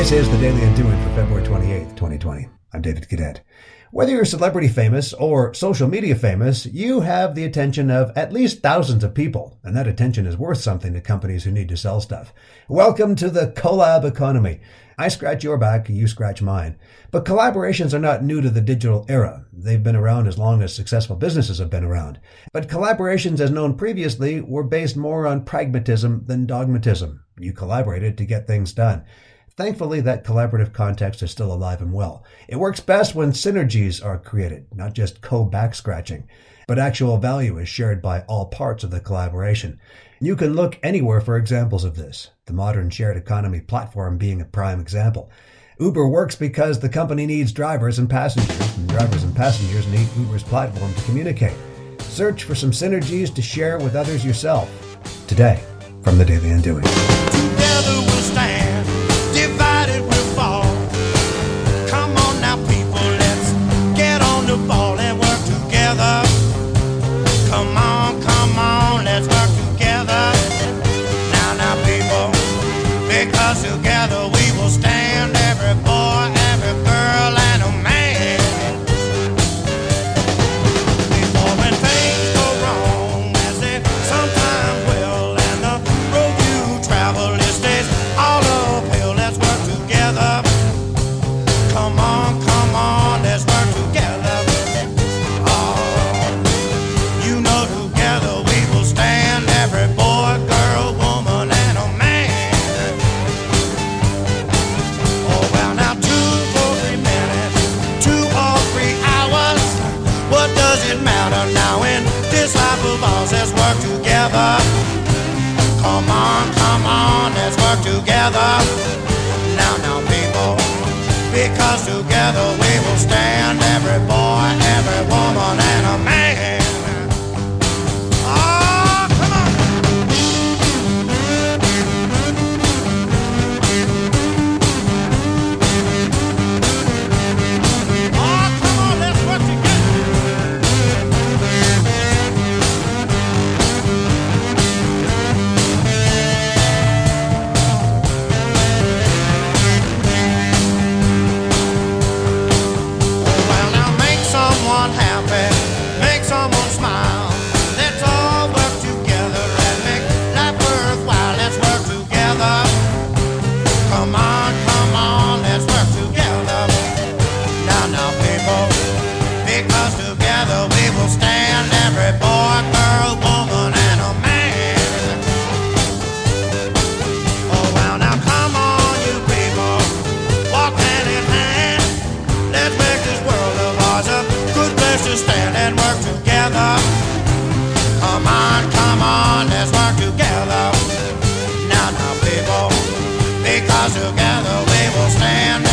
This is the Daily Undoing for February 28th, 2020. I'm David Cadet. Whether you're celebrity famous or social media famous, you have the attention of at least thousands of people, and that attention is worth something to companies who need to sell stuff. Welcome to the collab economy. I scratch your back, you scratch mine. But collaborations are not new to the digital era. They've been around as long as successful businesses have been around. But collaborations, as known previously, were based more on pragmatism than dogmatism. You collaborated to get things done. Thankfully, that collaborative context is still alive and well. It works best when synergies are created, not just co-back scratching, but actual value is shared by all parts of the collaboration. You can look anywhere for examples of this, the modern shared economy platform being a prime example. Uber works because the company needs drivers and passengers, and drivers and passengers need Uber's platform to communicate. Search for some synergies to share with others yourself. Today, from the Daily Undoing. Matter now in this life of ours? Let's work together. Come on, come on, let's work together. Now, now, people, because together we will stand. Every boy, every woman, and a man. Together we will stand.